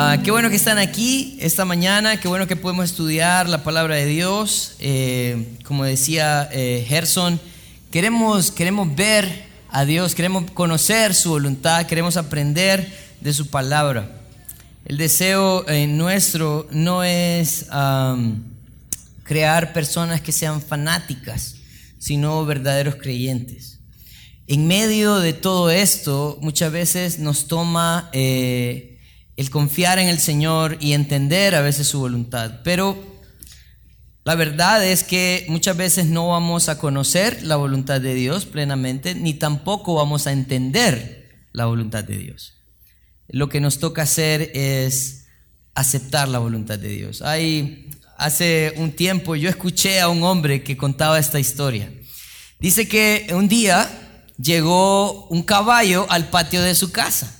Ah, qué bueno que están aquí esta mañana, qué bueno que podemos estudiar la palabra de Dios. Eh, como decía eh, Gerson, queremos, queremos ver a Dios, queremos conocer su voluntad, queremos aprender de su palabra. El deseo eh, nuestro no es crear personas que sean fanáticas, sino verdaderos creyentes. En medio de todo esto, muchas veces nos toma el confiar en el Señor y entender a veces su voluntad. Pero la verdad es que muchas veces no vamos a conocer la voluntad de Dios plenamente, ni tampoco vamos a entender la voluntad de Dios. Lo que nos toca hacer es aceptar la voluntad de Dios. Hay, hace un tiempo yo escuché a un hombre que contaba esta historia. Dice que un día llegó un caballo al patio de su casa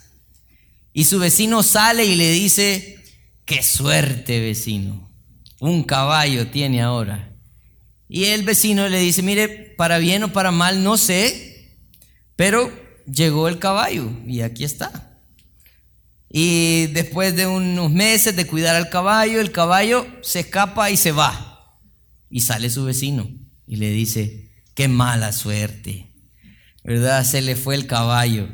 y su vecino sale y le dice, qué suerte vecino, un caballo tiene ahora. Y el vecino le dice, mire, para bien o para mal, no sé, pero llegó el caballo y aquí está. Y después de unos meses de cuidar al caballo, el caballo se escapa y se va. Y sale su vecino y le dice, qué mala suerte, ¿verdad? Se le fue el caballo.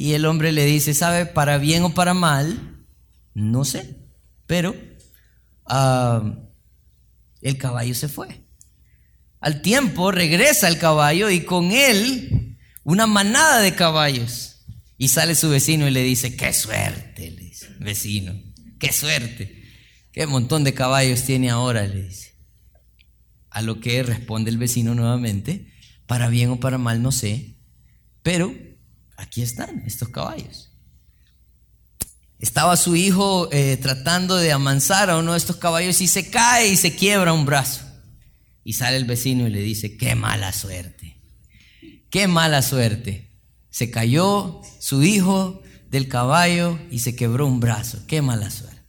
Y el hombre le dice, ¿sabe? Para bien o para mal, no sé. Pero ah, el caballo se fue. Al tiempo regresa el caballo y con él una manada de caballos. Y sale su vecino y le dice, qué suerte, le dice, vecino, qué suerte. Qué montón de caballos tiene ahora, le dice. A lo que responde el vecino nuevamente, para bien o para mal, no sé. Pero aquí están estos caballos. Estaba su hijo eh, tratando de amansar a uno de estos caballos y se cae y se quiebra un brazo. Y sale el vecino y le dice, qué mala suerte, qué mala suerte. Se cayó su hijo del caballo y se quebró un brazo, qué mala suerte.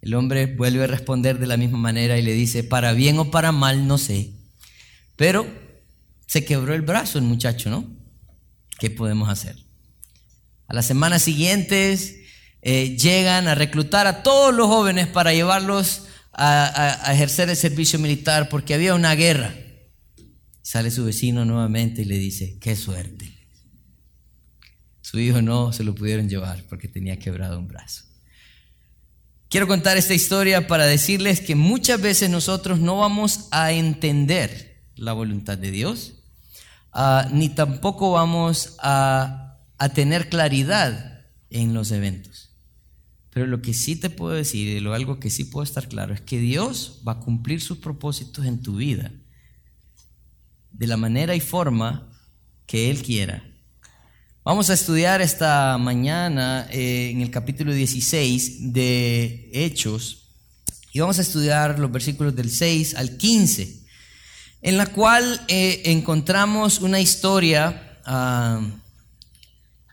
El hombre vuelve a responder de la misma manera y le dice, para bien o para mal, no sé. Pero se quebró el brazo el muchacho, ¿no? ¿Qué podemos hacer? A las semanas siguientes eh, llegan a reclutar a todos los jóvenes para llevarlos a, ejercer el servicio militar porque había una guerra. Sale su vecino nuevamente y le dice, qué suerte. Su hijo no se lo pudieron llevar porque tenía quebrado un brazo. Quiero contar esta historia para decirles que muchas veces nosotros no vamos a entender la voluntad de Dios Ah, ni tampoco vamos a, a tener claridad en los eventos. Pero lo que sí te puedo decir, y algo que sí puedo estar claro, es que Dios va a cumplir sus propósitos en tu vida de la manera y forma que Él quiera. Vamos a estudiar esta mañana eh, en el capítulo 16 de Hechos y vamos a estudiar los versículos del 6 al 15 en la cual eh, encontramos una historia ah,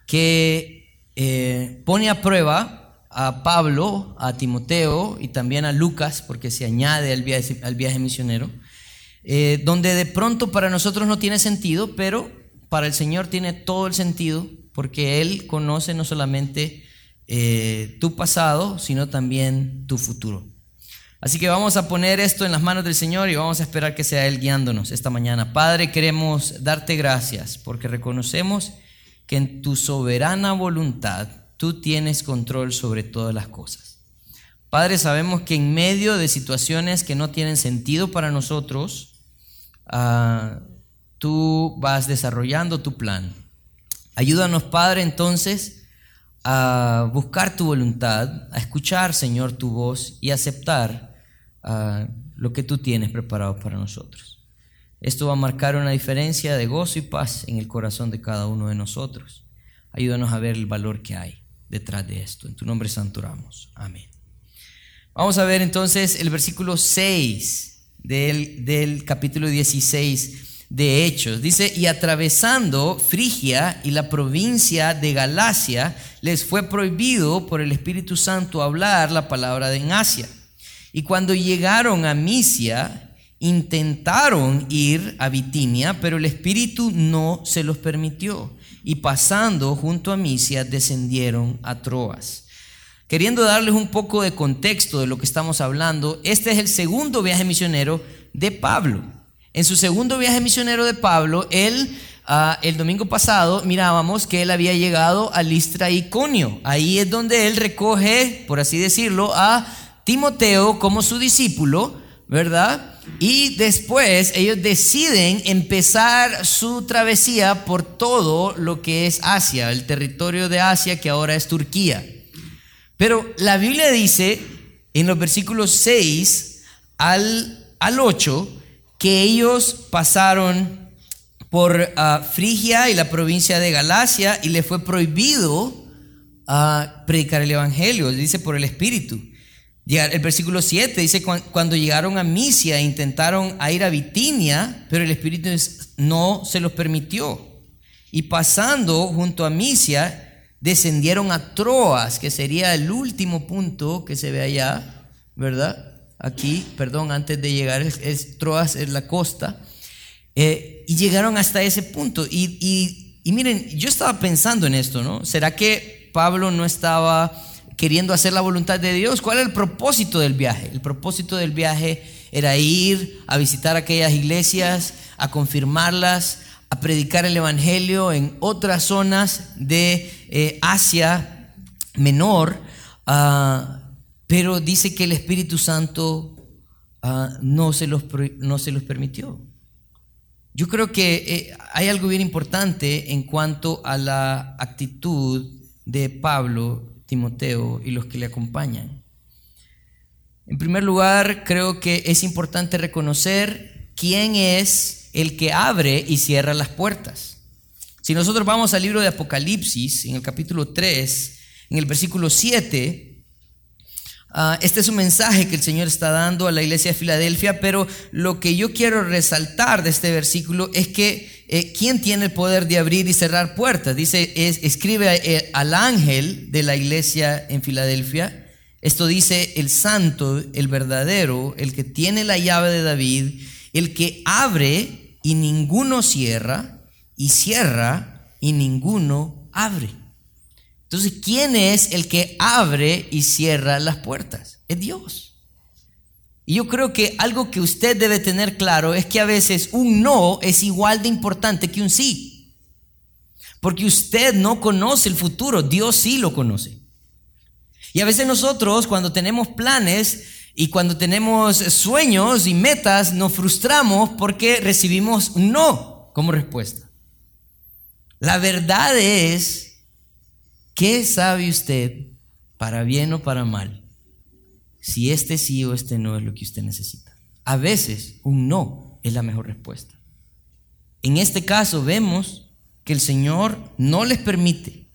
que eh, pone a prueba a Pablo, a Timoteo y también a Lucas, porque se añade al viaje, misionero, eh, donde de pronto para nosotros no tiene sentido, pero para el Señor tiene todo el sentido, porque Él conoce no solamente tu pasado, sino también tu futuro. Así que vamos a poner esto en las manos del Señor y vamos a esperar que sea Él guiándonos esta mañana. Padre, queremos darte gracias porque reconocemos que en tu soberana voluntad tú tienes control sobre todas las cosas. Padre, sabemos que en medio de situaciones que no tienen sentido para nosotros, ah, tú vas desarrollando tu plan. Ayúdanos, Padre, entonces a buscar tu voluntad, a escuchar, Señor, tu voz y aceptar lo que tú tienes preparado para nosotros. Esto va a marcar una diferencia de gozo y paz en el corazón de cada uno de nosotros. Ayúdanos a ver el valor que hay detrás de esto. En tu nombre santo oramos. Amén. Vamos a ver entonces el versículo 6 del, del capítulo 16 de Hechos. Dice, y atravesando Frigia y la provincia de Galacia, les fue prohibido por el Espíritu Santo hablar la palabra en Asia. Y cuando llegaron a Misia, intentaron ir a Bitinia, pero el Espíritu no se los permitió. Y pasando junto a Misia, descendieron a Troas. queriendo darles un poco de contexto de lo que estamos hablando, este es el segundo viaje misionero de Pablo. En su segundo viaje misionero de Pablo, ah, el domingo pasado, mirábamos que él había llegado a Listra y Conio. Ahí es donde él recoge, por así decirlo, a Timoteo como su discípulo, ¿verdad? Y después ellos deciden empezar su travesía por todo lo que es Asia, el territorio de Asia que ahora es Turquía. Pero la Biblia dice en los versículos 6 al, al 8 que ellos pasaron por ah, Frigia y la provincia de Galacia y le fue prohibido ah, predicar el Evangelio, dice por el Espíritu. El versículo 7 dice, cuando llegaron a Misia intentaron ir a Bitinia, pero el Espíritu no se los permitió. Y pasando junto a Misia, descendieron a Troas, que sería el último punto que se ve allá, ¿verdad? Aquí, perdón, antes de llegar, es, Troas es la costa. Eh, y llegaron hasta ese punto. Y, y miren, yo estaba pensando en esto, ¿no? ¿Será que Pablo no estaba queriendo hacer la voluntad de Dios? ¿Cuál era el propósito del viaje? El propósito del viaje era ir a visitar aquellas iglesias, a confirmarlas, a predicar el Evangelio en otras zonas de eh, Asia Menor, ah, pero dice que el Espíritu Santo ah, no, se los, no se los permitió. Yo creo que eh, hay algo bien importante en cuanto a la actitud de Pablo, Timoteo y los que le acompañan. En primer lugar, creo que es importante reconocer quién es el que abre y cierra las puertas. Si nosotros vamos al libro de Apocalipsis, en el capítulo 3, en el versículo 7, ah, este es un mensaje que el Señor está dando a la iglesia de Filadelfia, pero lo que yo quiero resaltar de este versículo es que eh, ¿quién tiene el poder de abrir y cerrar puertas? Dice, escribe eh, al ángel de la iglesia en Filadelfia. Esto dice el santo, el verdadero, el que tiene la llave de David el que abre y ninguno cierra, y cierra y ninguno abre. Entonces, ¿quién es el que abre y cierra las puertas? Es Dios. Y yo creo que algo que usted debe tener claro es que a veces un no es igual de importante que un sí. Porque usted no conoce el futuro, Dios sí lo conoce. Y a veces nosotros cuando tenemos planes y cuando tenemos sueños y metas, nos frustramos porque recibimos un no como respuesta. La verdad es, ¿qué sabe usted, para bien o para mal, si este sí o este no es lo que usted necesita? A veces un no es la mejor respuesta. En este caso vemos que el Señor no les permite.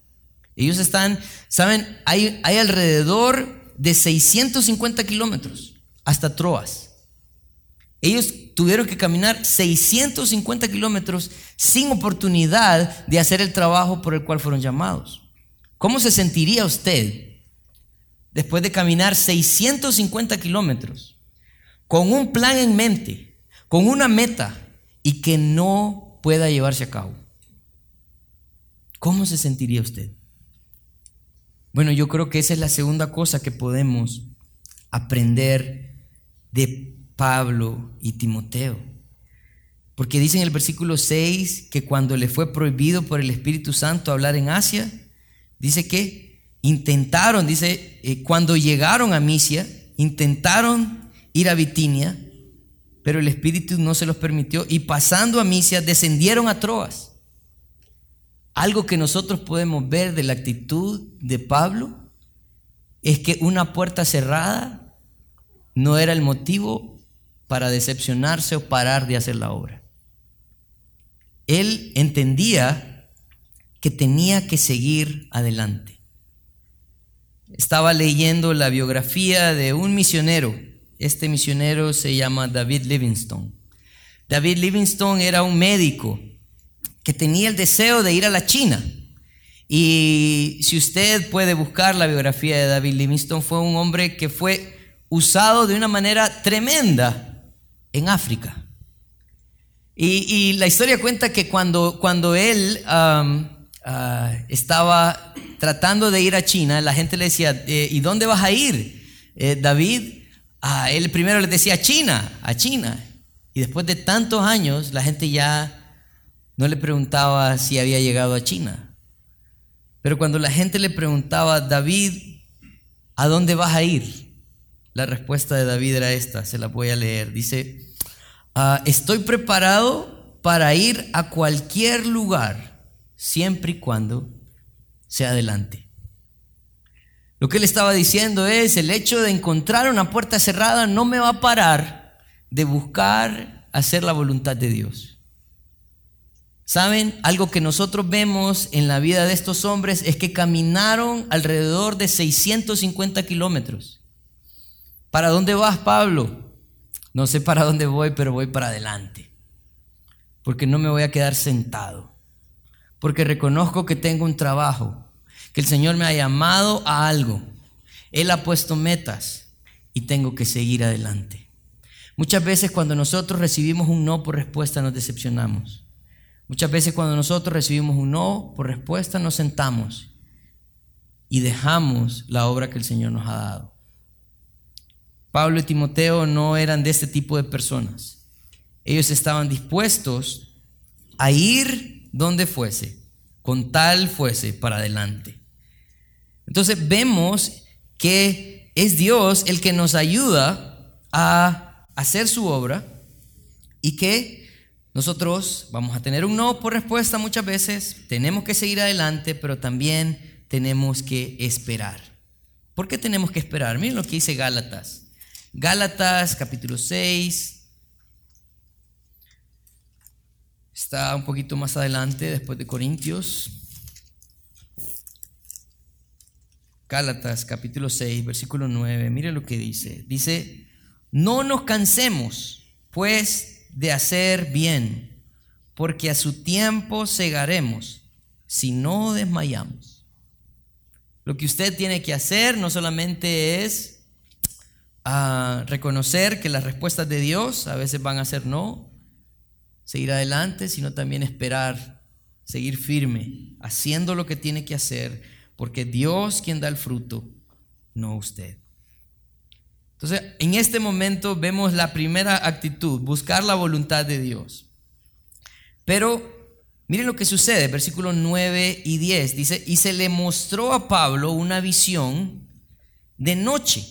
Ellos están, saben, hay, alrededor de 650 kilómetros hasta Troas. Ellos tuvieron que caminar 650 kilómetros sin oportunidad de hacer el trabajo por el cual fueron llamados. ¿Cómo se sentiría usted después de caminar 650 kilómetros con un plan en mente, con una meta y que no pueda llevarse a cabo? ¿Cómo se sentiría usted? Bueno, yo creo que esa es la segunda cosa que podemos aprender de Pablo y Timoteo. Porque dice en el versículo 6 que cuando le fue prohibido por el Espíritu Santo hablar en Asia, dice que intentaron, dice, eh, cuando llegaron a Misia, intentaron ir a Bitinia, pero el Espíritu no se los permitió y pasando a Misia descendieron a Troas. Algo que nosotros podemos ver de la actitud de Pablo es que una puerta cerrada no era el motivo para decepcionarse o parar de hacer la obra. Él entendía que tenía que seguir adelante. Estaba leyendo la biografía de un misionero. Este misionero se llama David Livingstone. David Livingstone era un médico que tenía el deseo de ir a la China. Y si usted puede buscar la biografía de David Livingstone, fue un hombre que fue usado de una manera tremenda en África. Y, la historia cuenta que cuando, cuando él ah, estaba tratando de ir a China, la gente le decía, eh, ¿y dónde vas a ir, eh, David? Ah, él primero le decía China, a China. Y después de tantos años, la gente ya no le preguntaba si había llegado a China. Pero cuando la gente le preguntaba, David, ¿a dónde vas a ir? La respuesta de David era esta, se la voy a leer. Dice, ah, estoy preparado para ir a cualquier lugar, siempre y cuando sea adelante. Lo que él estaba diciendo es, el hecho de encontrar una puerta cerrada no me va a parar de buscar hacer la voluntad de Dios. ¿Saben? Algo que nosotros vemos en la vida de estos hombres es que caminaron alrededor de 650 kilómetros. ¿Para dónde vas, Pablo? No sé para dónde voy, pero voy para adelante. Porque no me voy a quedar sentado. Porque reconozco que tengo un trabajo, que el Señor me ha llamado a algo. Él ha puesto metas y tengo que seguir adelante. Muchas veces cuando nosotros recibimos un no por respuesta nos decepcionamos. Muchas veces cuando nosotros recibimos un no por respuesta nos sentamos y dejamos la obra que el Señor nos ha dado. Pablo y Timoteo no eran de este tipo de personas. Ellos estaban dispuestos a ir donde fuese, con tal fuese para adelante. Entonces vemos que es Dios el que nos ayuda a hacer su obra y que nosotros vamos a tener un no por respuesta muchas veces, tenemos que seguir adelante, pero también tenemos que esperar. ¿Por qué tenemos que esperar? Miren lo que dice Gálatas. Gálatas capítulo 6. Está un poquito más adelante, después de Corintios. Gálatas capítulo 6, versículo 9. Miren lo que dice. Dice, no nos cansemos, pues de hacer bien, porque a su tiempo cegaremos si no desmayamos. Lo que usted tiene que hacer no solamente es ah, reconocer que las respuestas de Dios a veces van a ser no, seguir adelante, sino también esperar, seguir firme, haciendo lo que tiene que hacer, porque Dios quien da el fruto, no usted. Entonces, en este momento vemos la primera actitud, buscar la voluntad de Dios. Pero miren lo que sucede, versículos 9 y 10, dice, y se le mostró a Pablo una visión de noche.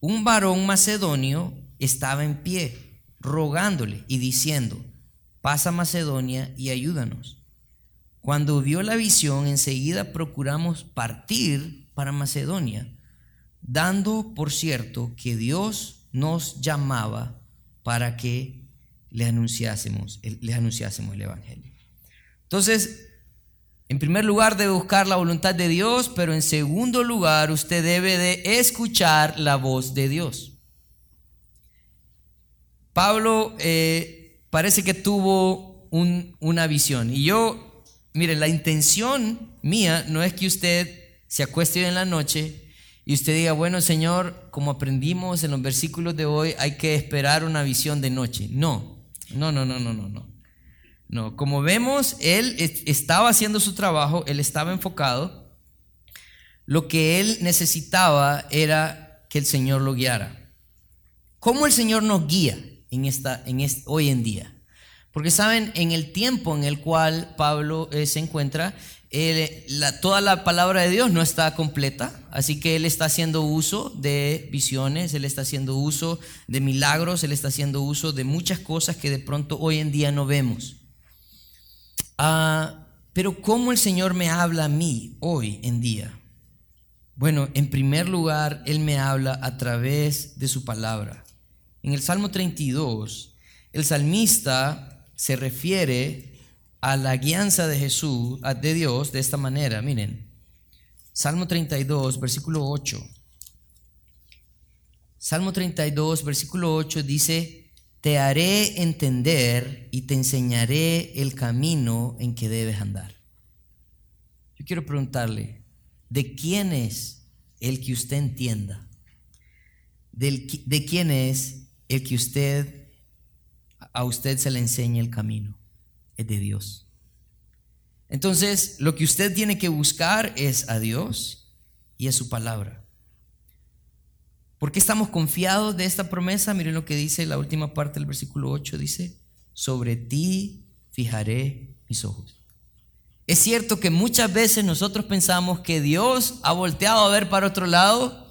Un varón macedonio estaba en pie, rogándole y diciendo, pasa Macedonia y ayúdanos. Cuando vio la visión, enseguida procuramos partir para Macedonia dando por cierto que Dios nos llamaba para que le anunciásemos, le anunciásemos el Evangelio. Entonces, en primer lugar debe buscar la voluntad de Dios, pero en segundo lugar usted debe de escuchar la voz de Dios. Pablo eh, parece que tuvo una visión y yo, mire, la intención mía no es que usted se acueste en la noche y usted diga, bueno Señor, como aprendimos en los versículos de hoy, hay que esperar una visión de noche. No, no, no, no, no, no, no. No, como vemos, él estaba haciendo su trabajo, él estaba enfocado. Lo que él necesitaba era que el Señor lo guiara. ¿Cómo el Señor nos guía en esta, en hoy en día? Porque saben, en el tiempo en el cual Pablo eh, se encuentra, toda la palabra de Dios no está completa, así que Él está haciendo uso de visiones, Él está haciendo uso de milagros, Él está haciendo uso de muchas cosas que de pronto hoy en día no vemos. Ah, pero ¿cómo el Señor me habla a mí hoy en día? Bueno, en primer lugar, Él me habla a través de su palabra. En el Salmo 32, el salmista se refiere a la guianza de Jesús, de Dios, de esta manera. Miren, Salmo 32, versículo 8. Salmo 32, versículo 8 dice, te haré entender y te enseñaré el camino en que debes andar. Yo quiero preguntarle, ¿de quién es el que usted entienda? ¿De quién es el que usted, a usted se le enseñe el camino? es de Dios. Entonces, lo que usted tiene que buscar es a Dios y a su palabra. ¿Por qué estamos confiados de esta promesa? Miren lo que dice la última parte del versículo 8, dice, sobre ti fijaré mis ojos. Es cierto que muchas veces nosotros pensamos que Dios ha volteado a ver para otro lado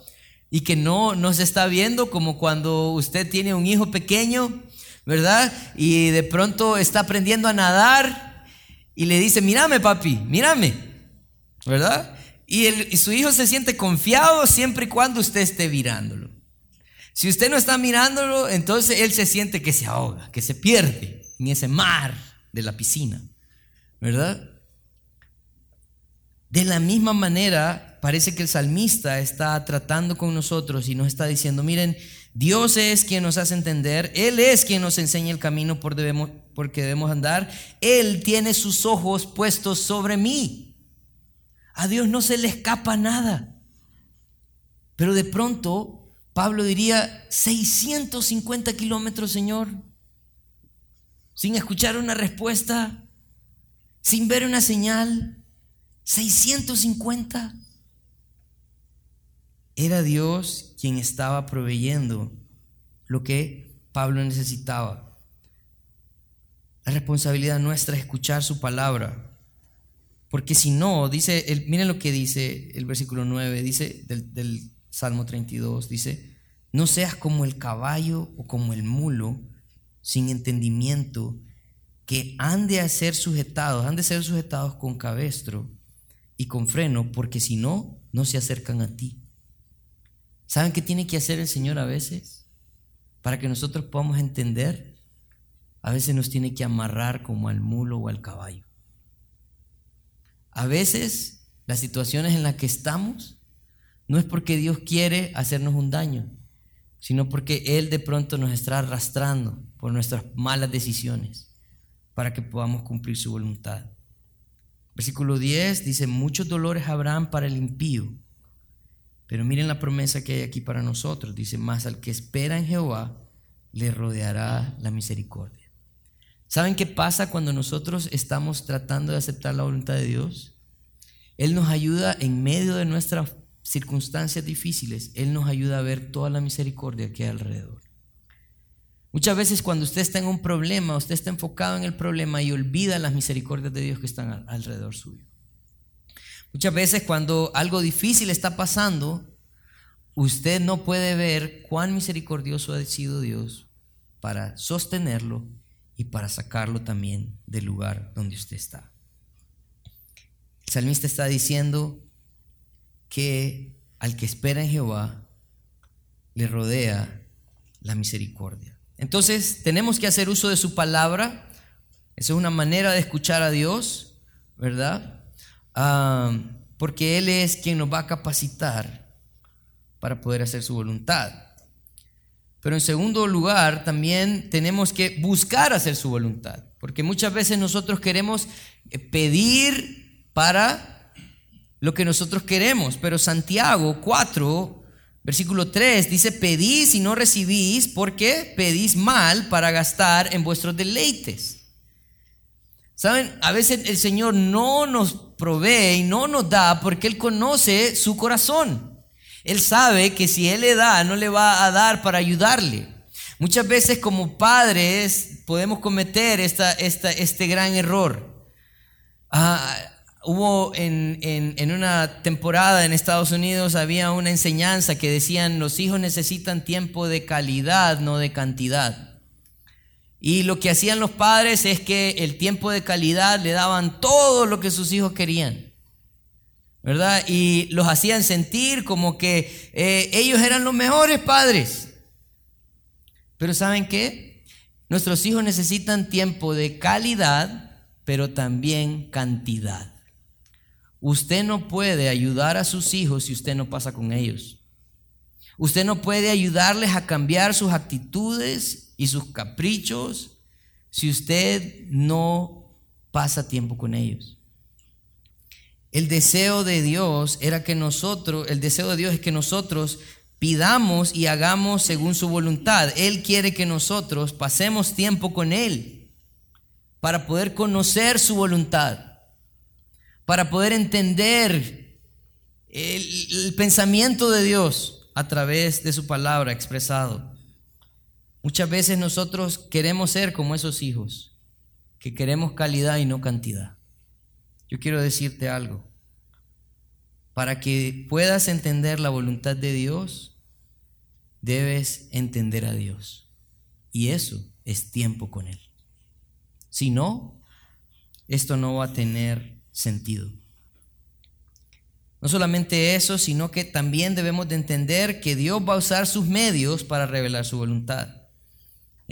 y que no nos está viendo como cuando usted tiene un hijo pequeño, ¿verdad? Y de pronto está aprendiendo a nadar y le dice, mírame papi, mírame, ¿verdad? Y, y su hijo se siente confiado siempre y cuando usted esté mirándolo. Si usted no está mirándolo, entonces él se siente que se ahoga, que se pierde en ese mar de la piscina, ¿verdad? De la misma manera, parece que el salmista está tratando con nosotros y nos está diciendo, miren, Dios es quien nos hace entender, Él es quien nos enseña el camino por debemos, porque debemos andar, Él tiene sus ojos puestos sobre mí. A Dios no se le escapa nada. Pero de pronto, Pablo diría, 650 kilómetros, Señor, sin escuchar una respuesta, sin ver una señal. 650. Era Dios quien estaba proveyendo lo que Pablo necesitaba. La responsabilidad nuestra es escuchar su palabra. Porque si no, dice, miren lo que dice el versículo 9, dice del, del Salmo 32, dice, no seas como el caballo o como el mulo sin entendimiento que han de ser sujetados, han de ser sujetados con cabestro y con freno, porque si no, no se acercan a ti. ¿Saben qué tiene que hacer el Señor a veces? Para que nosotros podamos entender, a veces nos tiene que amarrar como al mulo o al caballo. A veces las situaciones en las que estamos no es porque Dios quiere hacernos un daño, sino porque Él de pronto nos está arrastrando por nuestras malas decisiones para que podamos cumplir su voluntad. Versículo 10 dice, muchos dolores habrán para el impío, pero miren la promesa que hay aquí para nosotros. Dice, más al que espera en Jehová, le rodeará la misericordia. ¿Saben qué pasa cuando nosotros estamos tratando de aceptar la voluntad de Dios? Él nos ayuda en medio de nuestras circunstancias difíciles, Él nos ayuda a ver toda la misericordia que hay alrededor. Muchas veces cuando usted está en un problema, usted está enfocado en el problema y olvida las misericordias de Dios que están alrededor suyo. Muchas veces cuando algo difícil está pasando, usted no puede ver cuán misericordioso ha sido Dios para sostenerlo y para sacarlo también del lugar donde usted está. El salmista está diciendo que al que espera en Jehová le rodea la misericordia. Entonces tenemos que hacer uso de su palabra. Esa es una manera de escuchar a Dios, ¿verdad? Ah, porque Él es quien nos va a capacitar para poder hacer su voluntad. Pero en segundo lugar, también tenemos que buscar hacer su voluntad. Porque muchas veces nosotros queremos eh, pedir para lo que nosotros queremos. Pero Santiago 4 Versículo 3 dice, pedís y no recibís porque pedís mal para gastar en vuestros deleites. Saben, a veces el Señor no nos provee y no nos da porque Él conoce su corazón. Él sabe que si Él le da, no le va a dar para ayudarle. Muchas veces como padres podemos cometer esta, esta, este gran error. Ah, Hubo en, una temporada en Estados Unidos, había una enseñanza que decían los hijos necesitan tiempo de calidad, no de cantidad. Y lo que hacían los padres es que el tiempo de calidad le daban todo lo que sus hijos querían. ¿Verdad? Y los hacían sentir como que eh, ellos eran los mejores padres. Pero ¿saben qué? Nuestros hijos necesitan tiempo de calidad, pero también cantidad. Usted no puede ayudar a sus hijos si usted no pasa con ellos. Usted no puede ayudarles a cambiar sus actitudes y sus caprichos si usted no pasa tiempo con ellos. El deseo de Dios era que nosotros, el deseo de Dios es que nosotros pidamos y hagamos según su voluntad. Él quiere que nosotros pasemos tiempo con Él para poder conocer su voluntad. para poder entender el, pensamiento de Dios a través de su palabra expresado. Muchas veces nosotros queremos ser como esos hijos, que queremos calidad y no cantidad. Yo quiero decirte algo. Para que puedas entender la voluntad de Dios, debes entender a Dios. Y eso es tiempo con Él. Si no, esto no va a tener sentido. No solamente eso, sino que también debemos de entender que Dios va a usar sus medios para revelar su voluntad.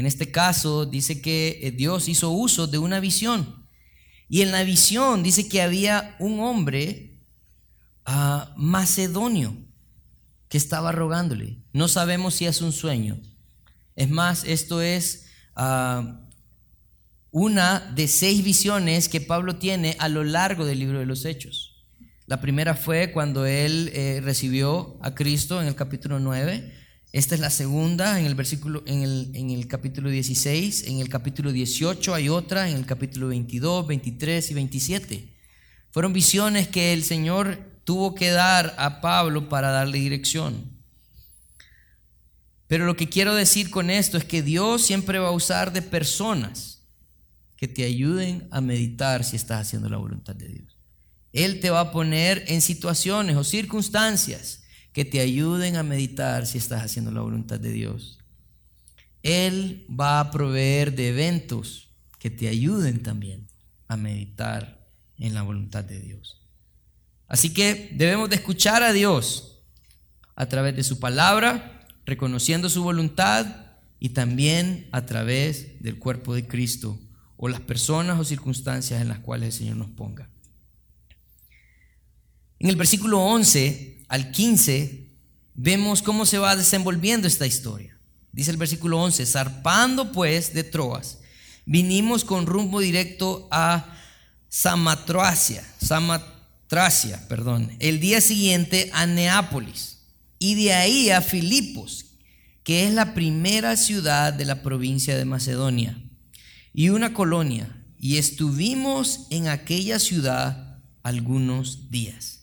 En este caso dice que eh, Dios hizo uso de una visión. Y en la visión dice que había un hombre ah, macedonio que estaba rogándole. No sabemos si es un sueño. Es más, esto es ah, una de seis visiones que Pablo tiene a lo largo del libro de los Hechos. La primera fue cuando él eh, recibió a Cristo en el capítulo 9. Esta es la segunda en el versículo en el, en el capítulo 16, en el capítulo 18 hay otra, en el capítulo 22, 23 y 27. Fueron visiones que el Señor tuvo que dar a Pablo para darle dirección. Pero lo que quiero decir con esto es que Dios siempre va a usar de personas que te ayuden a meditar si estás haciendo la voluntad de Dios. Él te va a poner en situaciones o circunstancias que te ayuden a meditar si estás haciendo la voluntad de Dios. Él va a proveer de eventos que te ayuden también a meditar en la voluntad de Dios. Así que debemos de escuchar a Dios a través de su palabra, reconociendo su voluntad y también a través del cuerpo de Cristo o las personas o circunstancias en las cuales el Señor nos ponga. En el versículo 11 al 15 vemos cómo se va desenvolviendo esta historia. Dice el versículo 11, zarpando pues de Troas, vinimos con rumbo directo a Samatracia, Samatracia, perdón, el día siguiente a Neápolis y de ahí a Filipos, que es la primera ciudad de la provincia de Macedonia y una colonia, y estuvimos en aquella ciudad algunos días.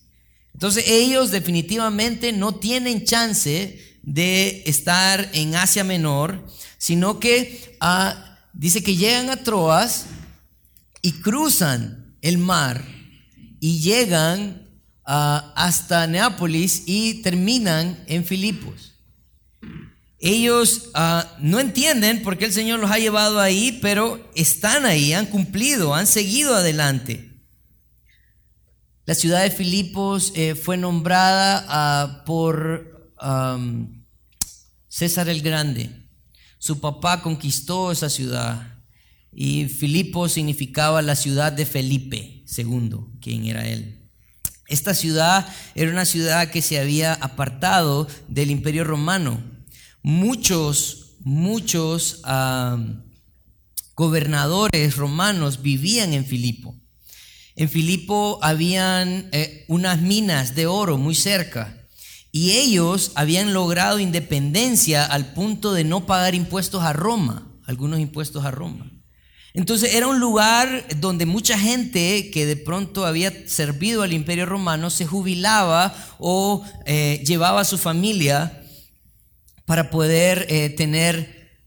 Entonces ellos definitivamente no tienen chance de estar en Asia Menor, sino que ah, dice que llegan a Troas y cruzan el mar y llegan ah, hasta Neápolis y terminan en Filipos. Ellos ah, no entienden por qué el Señor los ha llevado ahí, pero están ahí, han cumplido, han seguido adelante. La ciudad de Filipos eh, fue nombrada ah, por César el Grande. Su papá conquistó esa ciudad y Filipos significaba la ciudad de Felipe II, quien era él. Esta ciudad era una ciudad que se había apartado del imperio romano. Muchos, muchos gobernadores romanos vivían en Filipo. En Filipo habían eh, unas minas de oro muy cerca y ellos habían logrado independencia al punto de no pagar impuestos a Roma, algunos impuestos a Roma. Entonces era un lugar donde mucha gente que de pronto había servido al imperio romano se jubilaba o eh, llevaba a su familia para poder eh, tener,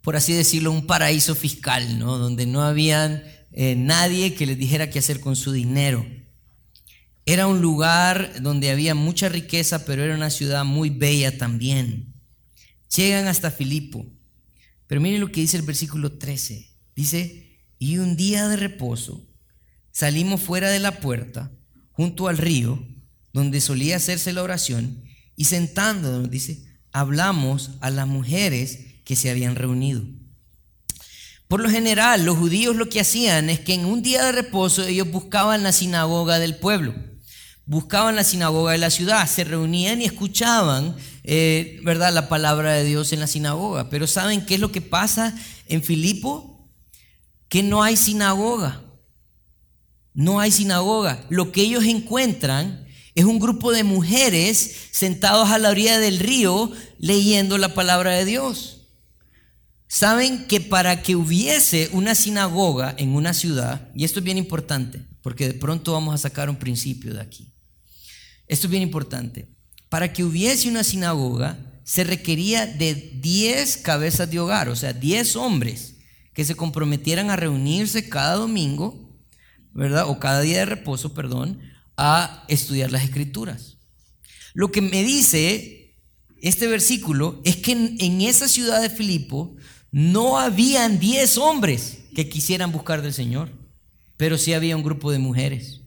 por así decirlo, un paraíso fiscal, ¿no? donde no habían eh, nadie que les dijera qué hacer con su dinero. Era un lugar donde había mucha riqueza, pero era una ciudad muy bella también. Llegan hasta Filipo. Pero miren lo que dice el versículo 13. Dice, y un día de reposo salimos fuera de la puerta, junto al río, donde solía hacerse la oración, y sentándonos, dice, hablamos a las mujeres que se habían reunido. Por lo general, los judíos lo que hacían es que en un día de reposo ellos buscaban la sinagoga del pueblo, buscaban la sinagoga de la ciudad, se reunían y escuchaban, eh, ¿verdad?, la palabra de Dios en la sinagoga. Pero ¿saben qué es lo que pasa en Filipo? Que no hay sinagoga. No hay sinagoga. Lo que ellos encuentran es un grupo de mujeres sentados a la orilla del río leyendo la palabra de Dios. Saben que para que hubiese una sinagoga en una ciudad, y esto es bien importante, porque de pronto vamos a sacar un principio de aquí. Esto es bien importante. Para que hubiese una sinagoga, se requería de 10 cabezas de hogar, o sea, 10 hombres que se comprometieran a reunirse cada domingo, ¿verdad? O cada día de reposo, perdón, a estudiar las escrituras. Lo que me dice este versículo es que en, esa ciudad de Filipo no habían 10 hombres que quisieran buscar del Señor, pero sí había un grupo de mujeres.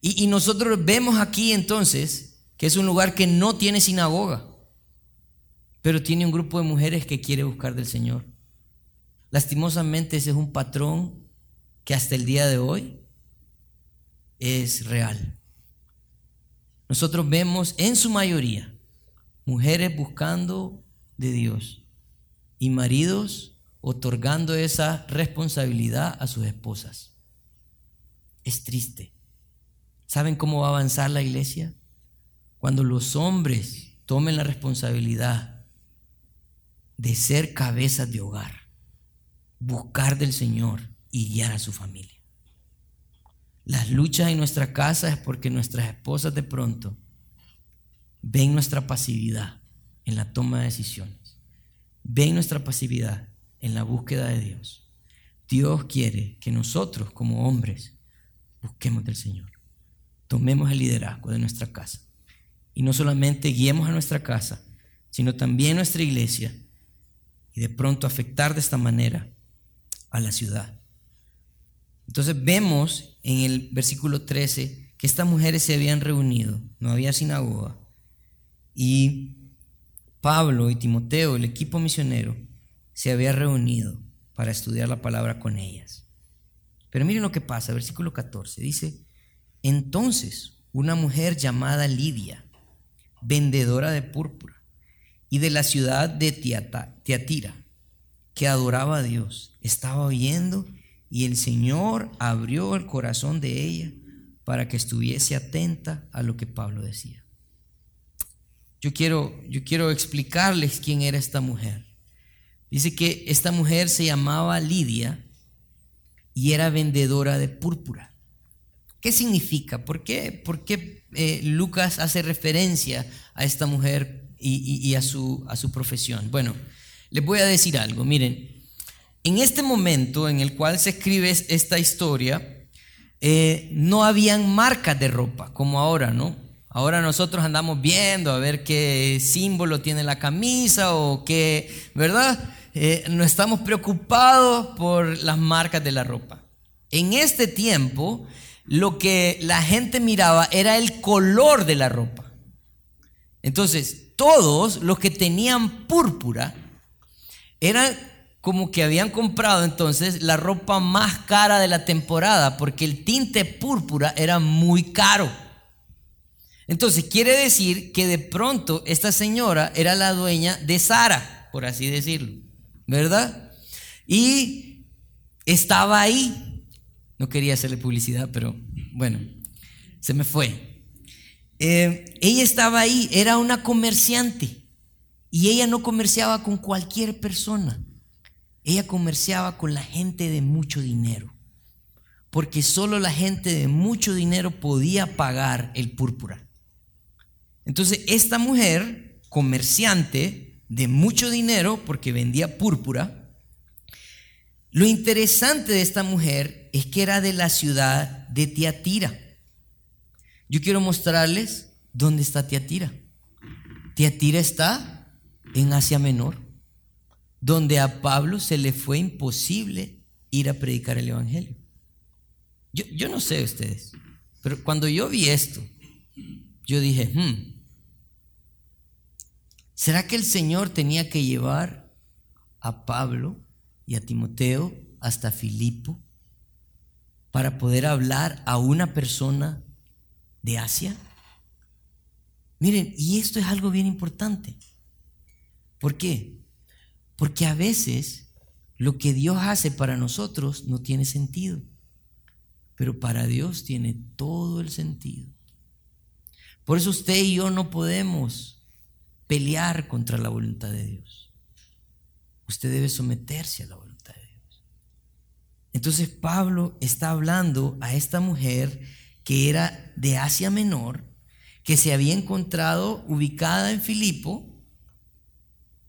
Y, y nosotros vemos aquí entonces que es un lugar que no tiene sinagoga, pero tiene un grupo de mujeres que quiere buscar del Señor. Lastimosamente ese es un patrón que hasta el día de hoy es real. Nosotros vemos en su mayoría mujeres buscando de Dios y maridos otorgando esa responsabilidad a sus esposas. Es triste. ¿Saben cómo va a avanzar la iglesia? Cuando los hombres tomen la responsabilidad de ser cabezas de hogar, buscar del Señor y guiar a su familia. Las luchas en nuestra casa es porque nuestras esposas de pronto ven nuestra pasividad en la toma de decisiones, ven nuestra pasividad en la búsqueda de Dios. Dios quiere que nosotros como hombres busquemos del Señor, tomemos el liderazgo de nuestra casa y no solamente guiemos a nuestra casa, sino también nuestra iglesia y de pronto afectar de esta manera a la ciudad. Entonces vemos en el versículo 13 que estas mujeres se habían reunido, no había sinagoga, y Pablo y Timoteo, el equipo misionero, se había reunido para estudiar la palabra con ellas. Pero miren lo que pasa, versículo 14, dice, entonces una mujer llamada Lidia, vendedora de púrpura, y de la ciudad de Tiatira, que adoraba a Dios, estaba oyendo y el Señor abrió el corazón de ella para que estuviese atenta a lo que Pablo decía. Yo quiero, yo quiero explicarles quién era esta mujer. Dice que esta mujer se llamaba Lidia y era vendedora de púrpura. ¿Qué significa? ¿Por qué, por qué eh, Lucas hace referencia a esta mujer y, a, su, a su profesión? Bueno, les voy a decir algo. Miren, en este momento en el cual se escribe esta historia, eh, no habían marcas de ropa como ahora, ¿no? Ahora nosotros andamos viendo a ver qué símbolo tiene la camisa o qué, ¿verdad? Eh, no estamos preocupados por las marcas de la ropa. En este tiempo, lo que la gente miraba era el color de la ropa. Entonces, todos los que tenían púrpura eran como que habían comprado entonces la ropa más cara de la temporada, porque el tinte púrpura era muy caro. Entonces quiere decir que de pronto esta señora era la dueña de Sara, por así decirlo, ¿verdad? Y estaba ahí. No quería hacerle publicidad, pero bueno, se me fue. Eh, ella estaba ahí, era una comerciante y ella no comerciaba con cualquier persona. Ella comerciaba con la gente de mucho dinero, porque solo la gente de mucho dinero podía pagar el púrpura. Entonces, esta mujer, comerciante de mucho dinero, porque vendía púrpura, lo interesante de esta mujer es que era de la ciudad de Tiatira. Yo quiero mostrarles dónde está Tiatira. Tiatira está en Asia Menor donde a Pablo se le fue imposible ir a predicar el Evangelio. Yo, no sé ustedes, pero cuando yo vi esto, yo dije, hmm, ¿será que el Señor tenía que llevar a Pablo y a Timoteo hasta Filipo para poder hablar a una persona de Asia? Miren, y esto es algo bien importante. ¿Por qué? Porque a veces lo que Dios hace para nosotros no tiene sentido, pero para Dios tiene todo el sentido. Por eso usted y yo no podemos pelear contra la voluntad de Dios. usted debe someterse a la voluntad de Dios. Entonces Pablo está hablando a esta mujer que era de Asia Menor, que se había encontrado ubicada en Filipo,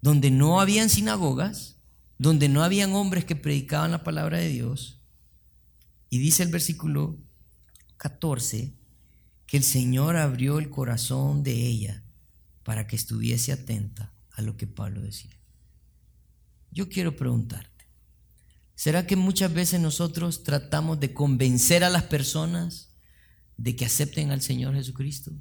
donde no habían sinagogas, donde no habían hombres que predicaban la palabra de Dios. Y dice el versículo 14 que el Señor abrió el corazón de ella para que estuviese atenta a lo que Pablo decía. Yo quiero preguntarte, ¿será que muchas veces nosotros tratamos de convencer a las personas de que acepten al Señor Jesucristo?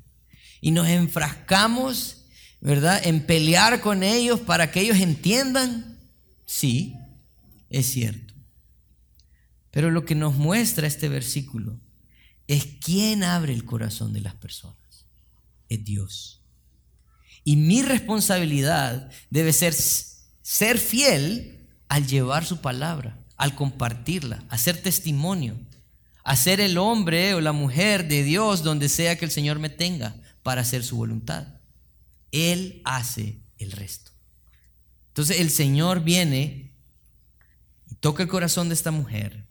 Y nos enfrascamos, ¿verdad?, en pelear con ellos para que ellos entiendan. Sí, es cierto. Pero lo que nos muestra este versículo es quién abre el corazón de las personas. Es Dios. Y mi responsabilidad debe ser ser fiel al llevar su palabra, al compartirla, a ser testimonio, a ser el hombre o la mujer de Dios donde sea que el Señor me tenga para hacer su voluntad. Él hace el resto. Entonces el Señor viene y toca el corazón de esta mujer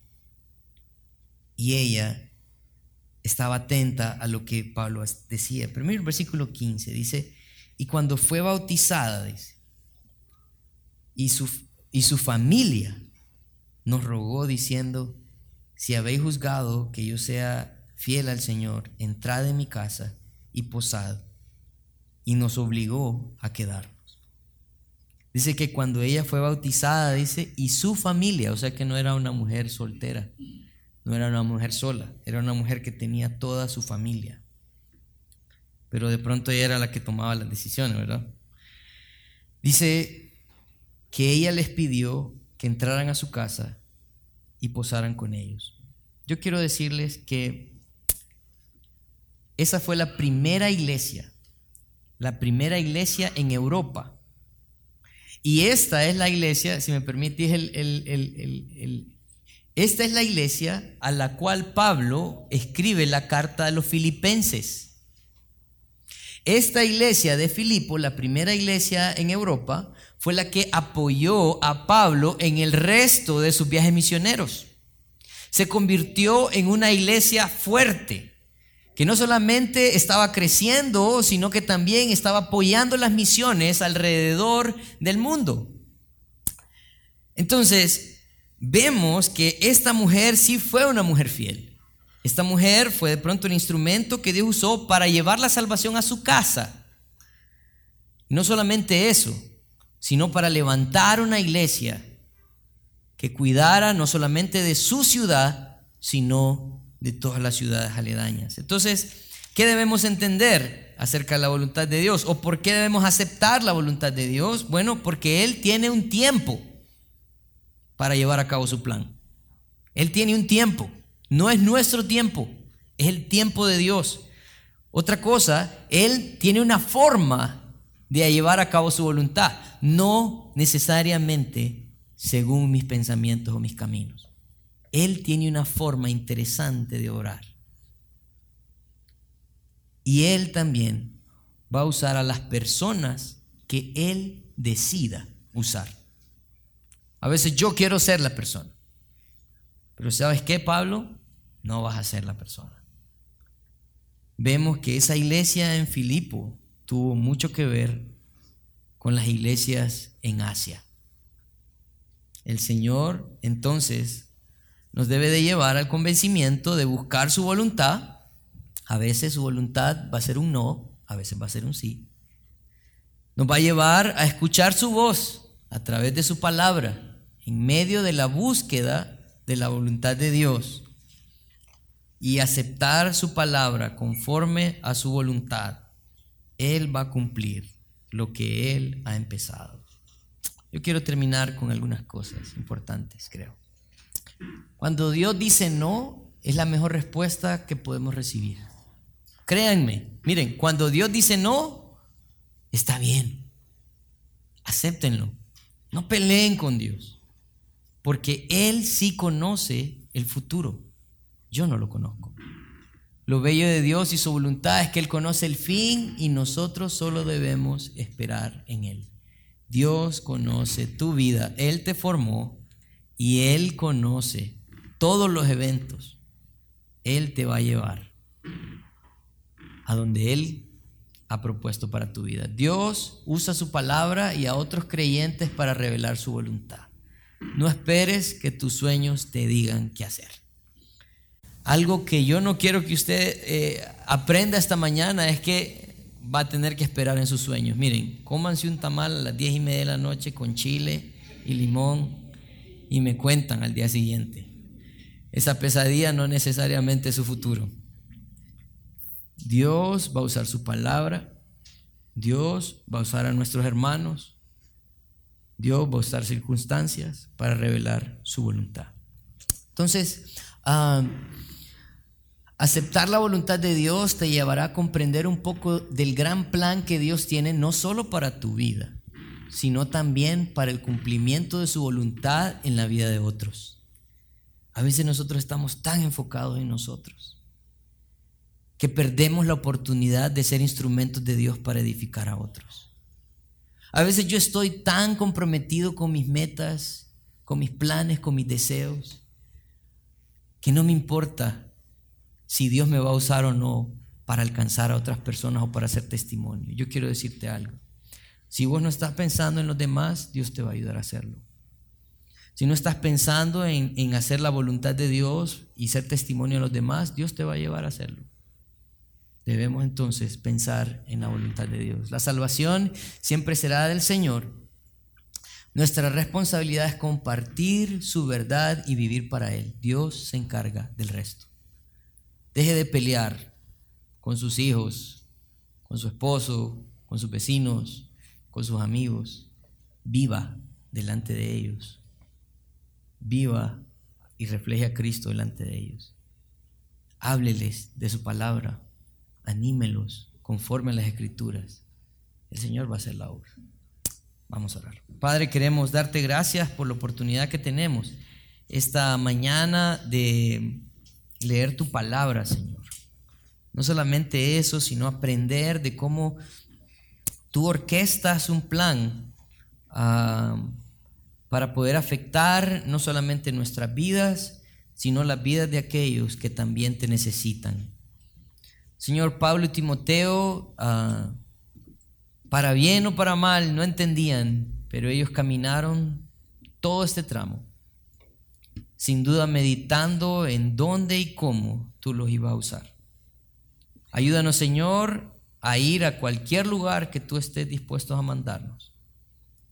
y ella estaba atenta a lo que Pablo decía. Primero el versículo 15 dice, y cuando fue bautizada, dice, y su, y su familia nos rogó diciendo, si habéis juzgado que yo sea fiel al Señor, entrad en mi casa y posad. Y nos obligó a quedarnos. Dice que cuando ella fue bautizada, dice, y su familia, o sea que no era una mujer soltera, no era una mujer sola, era una mujer que tenía toda su familia. Pero de pronto ella era la que tomaba las decisiones, ¿verdad? Dice que ella les pidió que entraran a su casa y posaran con ellos. Yo quiero decirles que esa fue la primera iglesia, la primera iglesia en Europa. Y esta es la iglesia, si me permitís el, el esta es la iglesia a la cual Pablo escribe la carta a los filipenses. Esta iglesia de Filipo, la primera iglesia en Europa, fue la que apoyó a Pablo en el resto de sus viajes misioneros. Se convirtió en una iglesia fuerte, que no solamente estaba creciendo, sino que también estaba apoyando las misiones alrededor del mundo. Entonces, vemos que esta mujer sí fue una mujer fiel. Esta mujer fue de pronto el instrumento que Dios usó para llevar la salvación a su casa. No solamente eso, sino para levantar una iglesia que cuidara no solamente de su ciudad, sino de todas las ciudades aledañas. Entonces, ¿qué debemos entender acerca de la voluntad de Dios? ¿O por qué debemos aceptar la voluntad de Dios? Bueno, porque Él tiene un tiempo para llevar a cabo su plan. Él tiene un tiempo, no es nuestro tiempo, es el tiempo de Dios. Otra cosa, Él tiene una forma de llevar a cabo su voluntad, no necesariamente según mis pensamientos o mis caminos. Él tiene una forma interesante de orar. Y Él también va a usar a las personas que Él decida usar. A veces yo quiero ser la persona. Pero ¿sabes qué, Pablo? No vas a ser la persona. Vemos que esa iglesia en Filipo tuvo mucho que ver con las iglesias en Asia. El Señor entonces nos debe de llevar al convencimiento de buscar su voluntad. A veces su voluntad va a ser un no, a veces va a ser un sí. Nos va a llevar a escuchar su voz a través de su palabra en medio de la búsqueda de la voluntad de Dios y aceptar su palabra conforme a su voluntad, Él va a cumplir lo que Él ha empezado. Yo quiero terminar con algunas cosas importantes, creo. Cuando Dios dice no, es la mejor respuesta que podemos recibir. Créanme, miren, cuando Dios dice no, está bien. Acéptenlo. No peleen con Dios porque Él sí conoce el futuro. Yo no lo conozco. Lo bello de Dios y su voluntad es que Él conoce el fin y nosotros solo debemos esperar en Él. Dios conoce tu vida, Él te formó y Él conoce todos los eventos. Él te va a llevar a donde Él ha propuesto para tu vida. Dios usa su palabra y a otros creyentes para revelar su voluntad. No esperes que tus sueños te digan qué hacer. Algo que yo no quiero que usted eh, aprenda esta mañana es que va a tener que esperar en sus sueños. Miren, cómanse un tamal a las diez y media de la noche con chile y limón y me cuentan al día siguiente. Esa pesadilla no necesariamente es su futuro. Dios va a usar su palabra, Dios va a usar a nuestros hermanos, Dios va a usar circunstancias para revelar su voluntad. Entonces, ah, aceptar la voluntad de Dios te llevará a comprender un poco del gran plan que Dios tiene, no solo para tu vida, sino también para el cumplimiento de su voluntad en la vida de otros. A veces nosotros estamos tan enfocados en nosotros que perdemos la oportunidad de ser instrumentos de Dios para edificar a otros. A veces yo estoy tan comprometido con mis metas, con mis planes, con mis deseos, que no me importa si Dios me va a usar o no para alcanzar a otras personas o para hacer testimonio. Yo quiero decirte algo. Si vos no estás pensando en los demás, Dios te va a ayudar a hacerlo. Si no estás pensando en, en hacer la voluntad de Dios y ser testimonio a los demás, Dios te va a llevar a hacerlo. Debemos entonces pensar en la voluntad de Dios. La salvación siempre será del Señor. Nuestra responsabilidad es compartir su verdad y vivir para Él. Dios se encarga del resto. Deje de pelear con sus hijos, con su esposo, con sus vecinos, con sus amigos. Viva delante de ellos. Viva y refleje a Cristo delante de ellos. Hábleles de su palabra anímelos conforme a las escrituras. El Señor va a hacer la obra. Vamos a orar. Padre, queremos darte gracias por la oportunidad que tenemos esta mañana de leer tu palabra, Señor. No solamente eso, sino aprender de cómo tú orquestas un plan ah, para poder afectar no solamente nuestras vidas, sino las vidas de aquellos que también te necesitan. Señor Pablo y Timoteo, ah, para bien o para mal, no entendían, pero ellos caminaron todo este tramo, sin duda meditando en dónde y cómo tú los ibas a usar. Ayúdanos, Señor, a ir a cualquier lugar que tú estés dispuesto a mandarnos,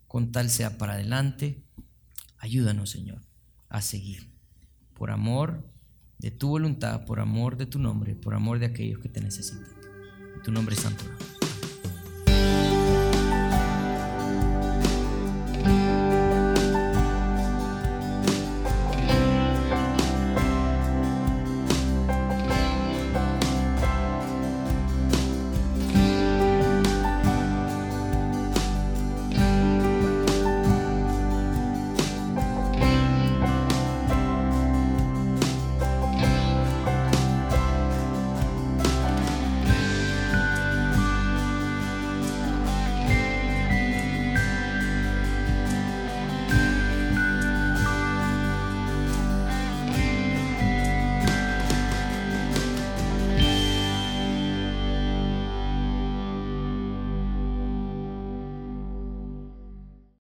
con tal sea para adelante. Ayúdanos, Señor, a seguir por amor de tu voluntad, por amor de tu nombre, por amor de aquellos que te necesitan. En tu nombre santo.